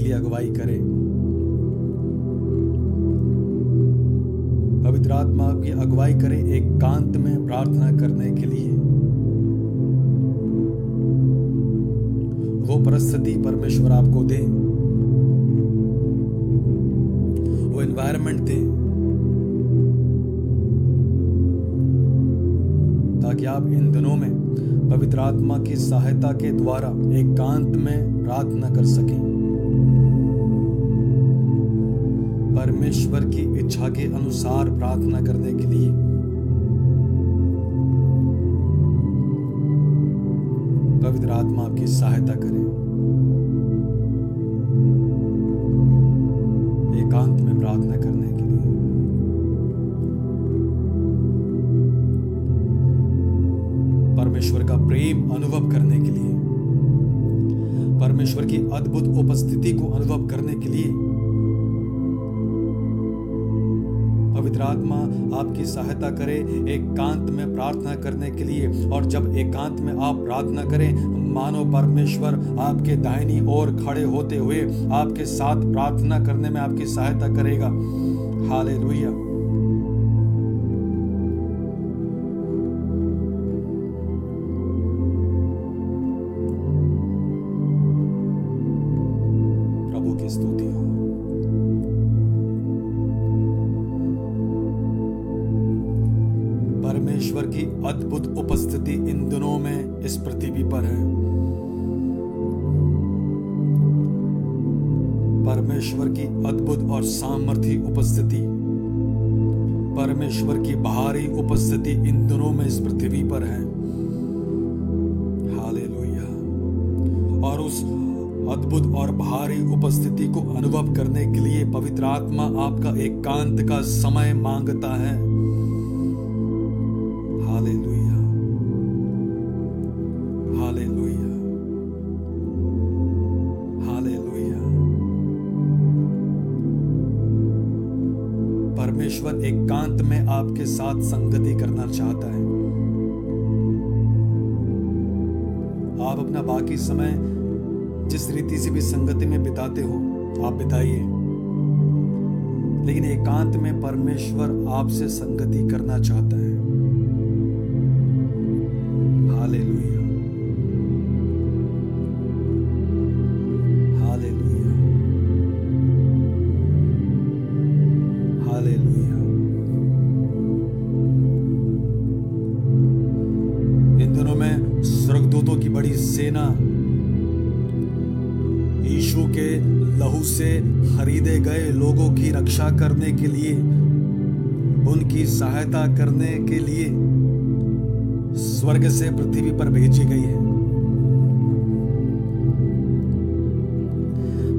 लिए अगुवाई करे। पवित्र आत्मा आपकी अगुवाई करे एकांत में प्रार्थना करने के लिए। वो परिस्थिति परमेश्वर आपको दे। वो एनवायरनमेंट दे। ताकि आप इन दिनों में पवित्र आत्मा की सहायता के द्वारा एकांत में प्रार्थना कर सकें। परमेश्वर की इच्छा के अनुसार प्रार्थना करने के लिए। पवित्र आत्मा आपकी सहायता करे। एकांत में प्रार्थना करने के लिए। परमेश्वर का प्रेम अनुभव करने के लिए। परमेश्वर की अद्भुत उपस्थिति को अनुभव करने के लिए। पवित्र आत्मा आपकी सहायता करे, एकांत में प्रार्थना करने के लिए। और जब एकांत में आप प्रार्थना करें, मानो परमेश्वर आपके दाहिनी ओर खड़े होते हुए आपके साथ प्रार्थना करने में आपकी सहायता करेगा। हालेलुया। उपस्थिति इन दिनों में इस पृथ्वी पर है। और उस अद्भुत और भारी उपस्थिति को अनुभव करने के लिए पवित्र आत्मा आपका एकांत एक का समय माँगता है। साथ संगति करना चाहता है। आप अपना बाकी समय जिस रीति से भी संगति में बिताते हो, आप बिताइए। लेकिन एकांत में परमेश्वर आपसे संगति करना चाहता है। लोगों की रक्षा करने के लिए, उनकी सहायता करने के लिए स्वर्ग से पृथ्वी पर भेजी गई है।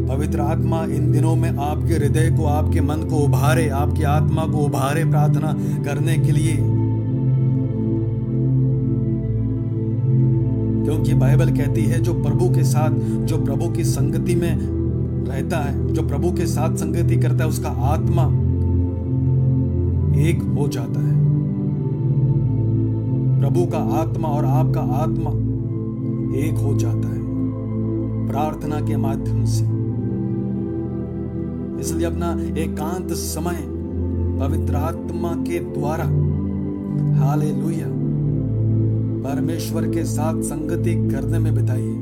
पवित्र आत्मा, इन दिनों में आपके हृदय को, आपके मन को उभारे, आपकी आत्मा को उभारे प्रार्थना करने के लिए। क्योंकि बाइबल कहती है, जो प्रभु के साथ, जो प्रभु की संगति में रहता है, जो प्रभु के साथ संगति करता है, उसका आत्मा एक हो जाता है। प्रभु का आत्मा और आपका आत्मा एक हो जाता है, प्रार्थना के माध्यम से। इसलिए अपना एकांत समय पवित्र आत्मा के द्वारा, हालेलुया, परमेश्वर के साथ संगति करने में बिताइए।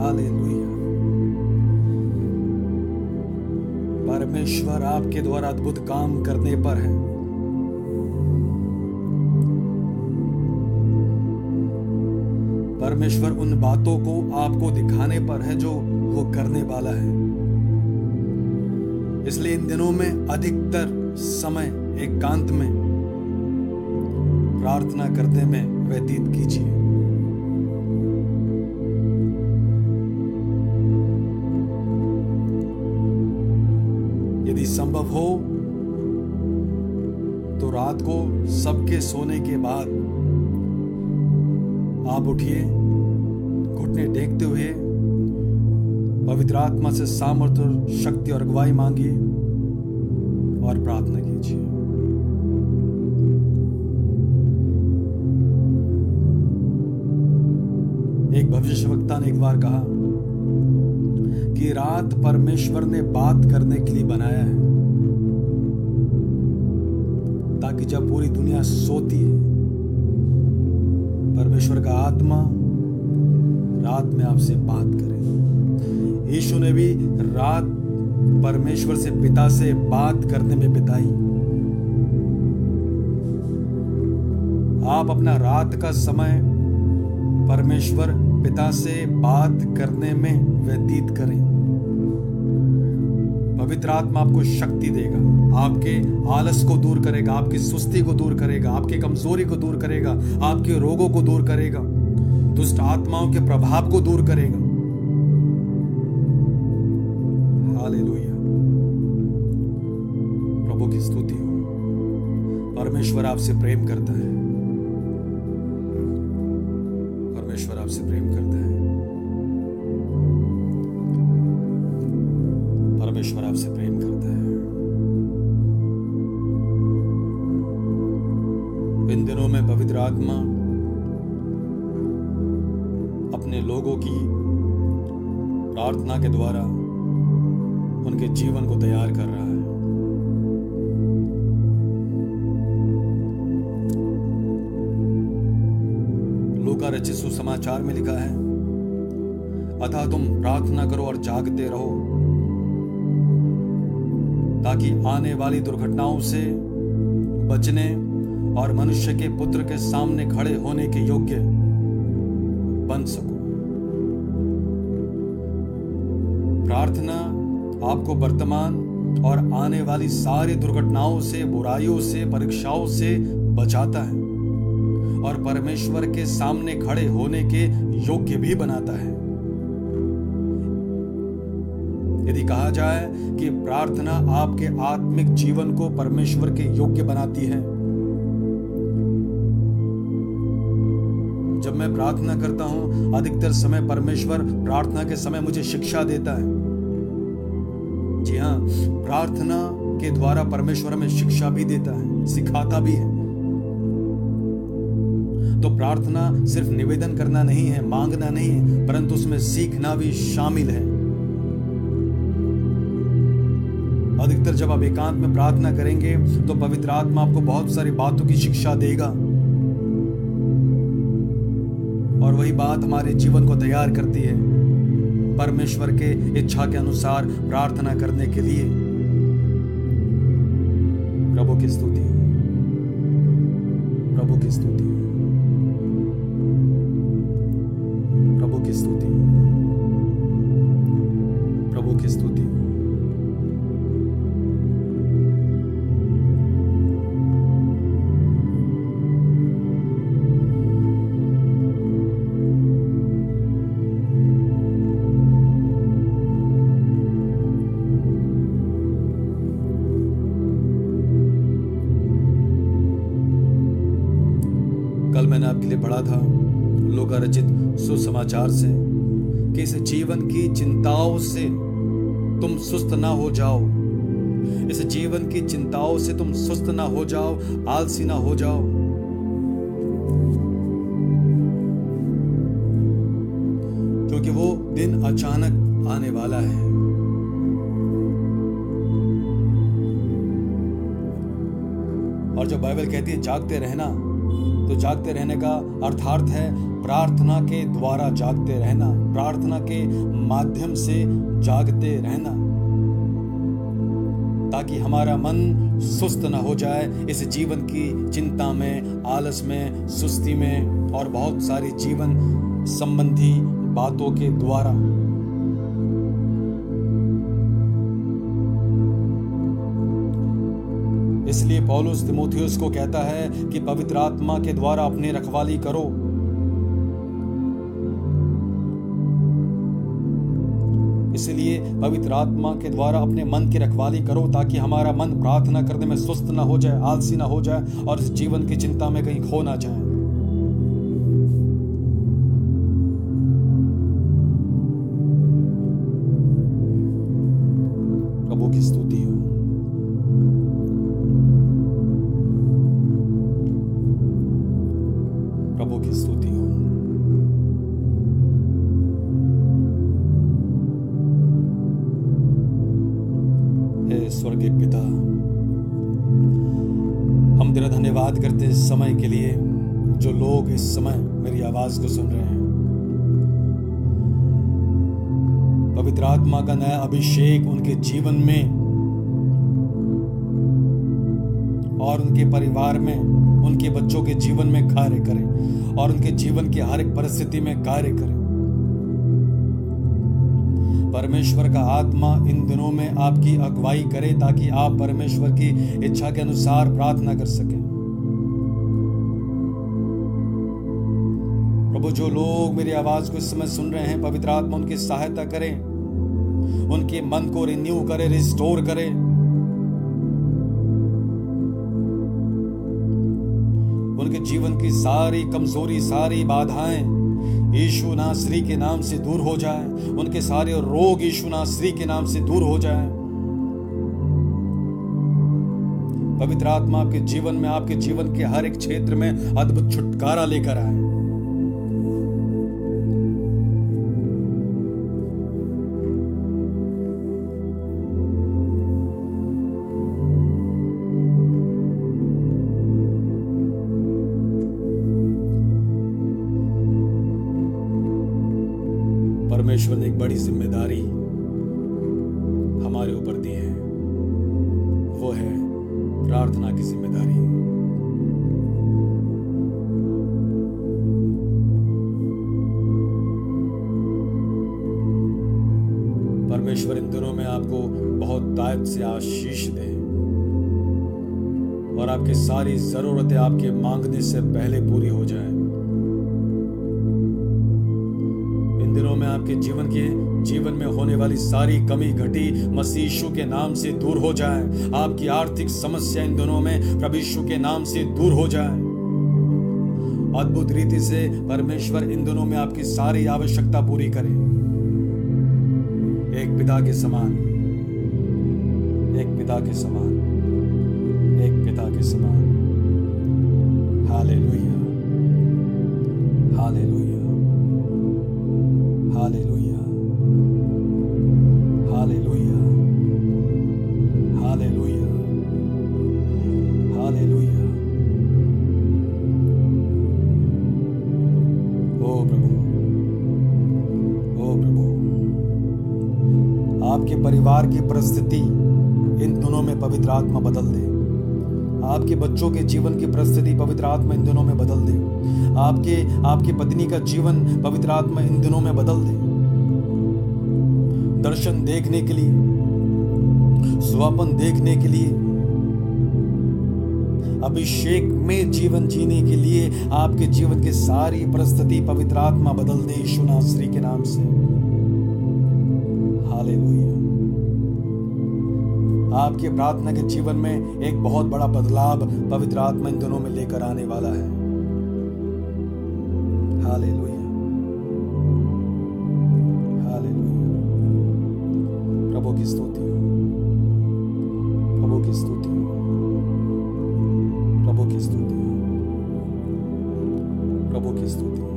हालेलुया। परमेश्वर आपके द्वारा अद्भुत काम करने पर है। परमेश्वर उन बातों को आपको दिखाने पर है जो वो करने वाला है। इसलिए इन दिनों में अधिकतर समय एकांत में प्रार्थना करने में व्यतीत कीजिए। सबके सोने के बाद आप उठिए, घुटने टेकते हुए, पवित्र आत्मा से सामर्थ्य शक्ति और अगुवाई मांगिए और प्रार्थना कीजिए। एक भविष्य वक्ता ने एक बार कहा कि रात परमेश्वर ने बात करने के लिए बनाया है। ताकि जब पूरी दुनिया सोती है, परमेश्वर का आत्मा रात में आपसे बात करे। यीशु ने भी रात परमेश्वर से पिता से बात करने में बिताई। आप अपना रात का समय परमेश्वर पिता से बात करने में व्यतीत करें। पवित्र आत्मा आपको शक्ति देगा। आपके आलस को दूर करेगा, आपकी सुस्ती को दूर करेगा, आपकी कमज़ोरी को दूर करेगा, आपके रोगों को दूर करेगा, दुष्ट आत्माओं के प्रभाव को दूर करेगा। प्रभु की स्तुति हो। परमेश्वर आपसे प्रेम करता है। परमेश्वर आपसे प्रेम करता है। परमेश्वर आपसे प्रेम करता है। इन दिनों में पवित्र आत्मा अपने लोगों की प्रार्थना के द्वारा उनके जीवन को तैयार कर रहा है। लूका रचित सुसमाचार में लिखा है, अतः तुम प्रार्थना करो और जागते रहो। ताकि आने वाली दुर्घटनाओं से बचने और मनुष्य के पुत्र के सामने खड़े होने के योग्य बन सको। प्रार्थना आपको वर्तमान और आने वाली सारी दुर्घटनाओं से, बुराइयों से, परीक्षाओं से बचाता है और परमेश्वर के सामने खड़े होने के योग्य भी बनाता है। कहा जाए कि प्रार्थना आपके आत्मिक जीवन को परमेश्वर के योग्य बनाती है। जब मैं प्रार्थना करता हूँ, अधिकतर समय परमेश्वर प्रार्थना के समय मुझे शिक्षा देता है। जी हाँ प्रार्थना के द्वारा परमेश्वर हमें शिक्षा भी देता है, सिखाता भी है। तो प्रार्थना सिर्फ़ निवेदन करना नहीं है, मांगना नहीं है, परंतु उसमें सीखना भी शामिल है। अधिकतर जब आप एकांत में प्रार्थना करेंगे तो पवित्र आत्मा आपको बहुत सारी बातों की शिक्षा देगा। और वही बात हमारे जीवन को तैयार करती है, परमेश्वर के इच्छा के अनुसार प्रार्थना करने के लिए। प्रभु की स्तुति। प्रभु की स्तुति। कल मैंने आपके लिए पढ़ा था लोका रचित सुसमाचार से, कि इस जीवन की चिंताओं से तुम सुस्त ना हो जाओ। इस जीवन की चिंताओं से तुम सुस्त ना हो जाओ, आलसी ना हो जाओ। क्योंकि वो दिन अचानक आने वाला है। और जो बाइबल कहती है, जागते रहना तो जागते रहने का अर्थार्थ है प्रार्थना के द्वारा जागते रहना, प्रार्थना के माध्यम से जागते रहना। ताकि हमारा मन सुस्त न हो जाए, इस जीवन की चिंता में, आलस में, सुस्ती में और बहुत सारी जीवन संबंधी बातों के द्वारा। इसलिए पौलुस तिमोथियस को कहता है कि पवित्र आत्मा के द्वारा अपनी रखवाली करो। इसलिए पवित्र आत्मा के द्वारा अपने मन की रखवाली करो ताकि हमारा मन प्रार्थना करने में सुस्त ना हो जाए, आलसी ना हो जाए और इस जीवन की चिंता में कहीं खो ना जाए। हे स्वर्गीय पिता। हम तेरा धन्यवाद करते इस समय के लिए जो लोग इस समय मेरी आवाज़ को सुन रहे हैं। पवित्र आत्मा का नया अभिषेक उनके जीवन में और उनके परिवार में, उनके बच्चों के जीवन में कार्य करें और उनके जीवन की हर एक परिस्थिति में कार्य करें। परमेश्वर का आत्मा इन दिनों में आपकी अगुवाई करे ताकि आप परमेश्वर की इच्छा के अनुसार प्रार्थना कर सकें। प्रभु, जो लोग मेरी आवाज़ को इस समय सुन रहे हैं, पवित्र आत्मा, उनकी सहायता करें। उनके मन को रिन्यू करे रिस्टोर करे। उनके जीवन की सारी कमज़ोरी, सारी बाधाएँ यीशु नासरी के नाम से दूर हो जाए, उनके सारे रोग यीशु नासरी के नाम से दूर हो जाए। पवित्र आत्मा आपके जीवन में, आपके जीवन के हर एक क्षेत्र में अद्भुत छुटकारा लेकर आए। बहुत से आशीष दे। और आपकी सारी जरूरतें आपके मांगने से पहले पूरी हो जाए। इन दिनों में आपके जीवन के, जीवन में होने वाली सारी कमी, घटी मसीशु के नाम से दूर हो जाए। आपकी आर्थिक समस्या इन दिनों में प्रभु के नाम से दूर हो जाए। अद्भुत रीति से परमेश्वर इन दिनों में आपकी सारी आवश्यकता पूरी करे। एक पिता के समान। पिता के समान एक पिता के समान। आपके बच्चों के जीवन की परिस्थिति पवित्र आत्मा इन दिनों में बदल दे। आपके, आपकी पत्नी का जीवन पवित्र आत्मा इन दिनों में बदल दे। दर्शन देखने के लिए, स्वपन देखने के लिए, अभिषेक में जीवन जीने के लिए आपके जीवन की सारी परिस्थिति पवित्र आत्मा बदल दे। यीशु के नाम से। आपके प्रार्थना के जीवन में एक बहुत बड़ा बदलाव पवित्र आत्मा इन दिनों में लेकर आने वाला है। प्रभु की स्तुति हो। प्रभु की स्तुति प्रभु की स्तुति हो। प्रभु की स्तुति हो।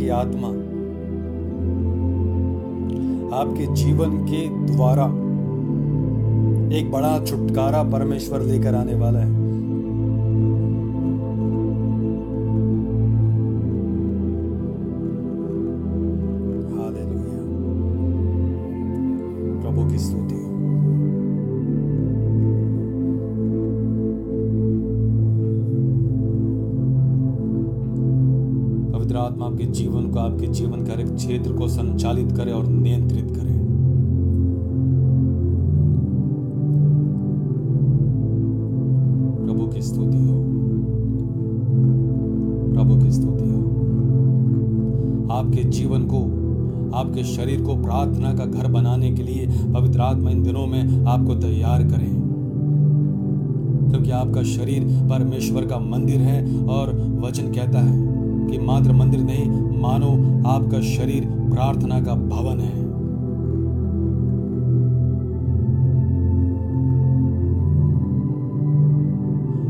की आत्मा, आपके जीवन के द्वारा एक बड़ा छुटकारा परमेश्वर लेकर आने वाला है। आपके जीवन आपके जीवन के एक क्षेत्र को संचालित करे और नियंत्रित करे। प्रभु की स्तुति हो। प्रभु की स्तुति हो। आपके जीवन को, आपके शरीर को प्रार्थना का घर बनाने के लिए पवित्र आत्मा इन दिनों में आपको तैयार करें। क्योंकि आपका शरीर परमेश्वर का मंदिर है और वचन कहता है कि मात्र मंदिर नहीं, मानो आपका शरीर प्रार्थना का भवन है।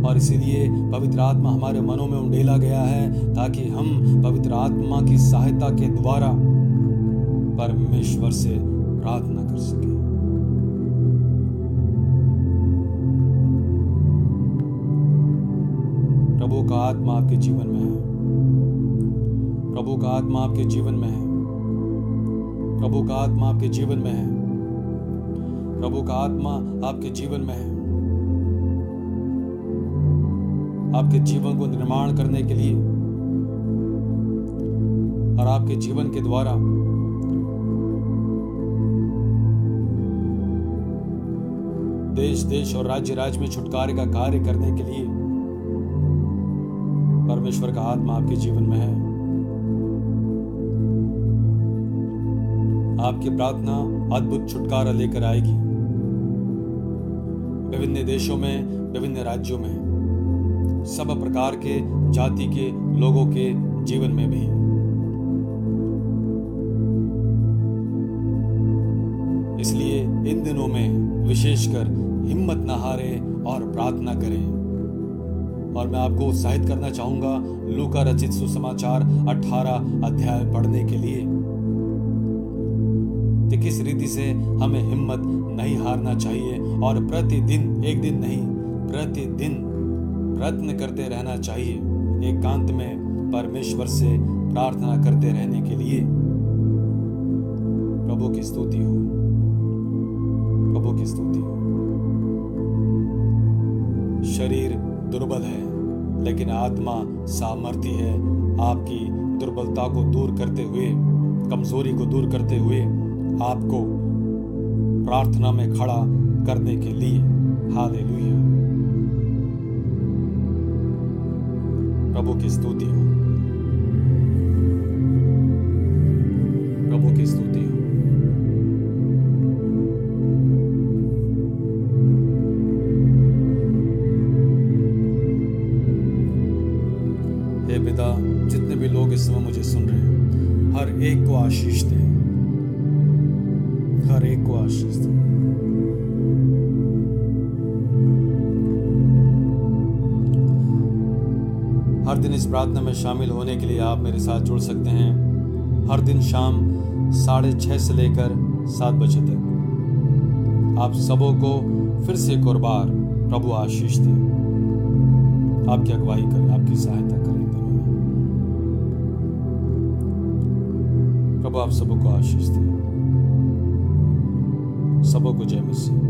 और इसीलिए पवित्र आत्मा हमारे मनों में उंडेला गया है, ताकि हम पवित्र आत्मा की सहायता के द्वारा परमेश्वर से प्रार्थना कर सके। प्रभु का आत्मा आपके जीवन में है। का आत्मा आपके जीवन में है। प्रभु का आत्मा आपके जीवन में है। प्रभु का आत्मा आपके जीवन में है। आपके जीवन को निर्माण करने के लिए और आपके जीवन के द्वारा देश देश और राज्य राज्य में छुटकारे का कार्य करने के लिए परमेश्वर का आत्मा आपके जीवन में है। आपकी प्रार्थना अद्भुत छुटकारा लेकर आएगी। विभिन्न देशों में, विभिन्न राज्यों में, सब प्रकार के, जाति के, लोगों के जीवन में भी। इसलिए इन दिनों में विशेषकर हिम्मत न हारे और प्रार्थना करें। और मैं आपको उत्साहित करना चाहूँगा लूका रचित सुसमाचार 18 अध्याय पढ़ने के लिए। कि किस रीति से हमें हिम्मत नहीं हारना चाहिए और प्रतिदिन, एक दिन नहीं, प्रतिदिन प्रयत्न करते रहना चाहिए। एकांत में परमेश्वर से प्रार्थना करते रहने के लिए प्रभु की स्तुति हो। प्रभु की स्तुति हो। शरीर दुर्बल है, लेकिन आत्मा सामर्थ्य है। आपकी दुर्बलता को दूर करते हुए, कमज़ोरी को दूर करते हुए आपको प्रार्थना में खड़ा करने के लिए। हाले प्रभु की स्तुति हो। प्रार्थना में शामिल होने के लिए आप मेरे साथ जुड़ सकते हैं। हर दिन शाम साढ़े छः से लेकर सात बजे तक। आप सबों को फिर से एक और बार प्रभु आशीष दे। आपकी अगुवाई करें, आपकी सहायता करें प्रभु, आप सबों को आशीष दे। सबों को जय मसीह।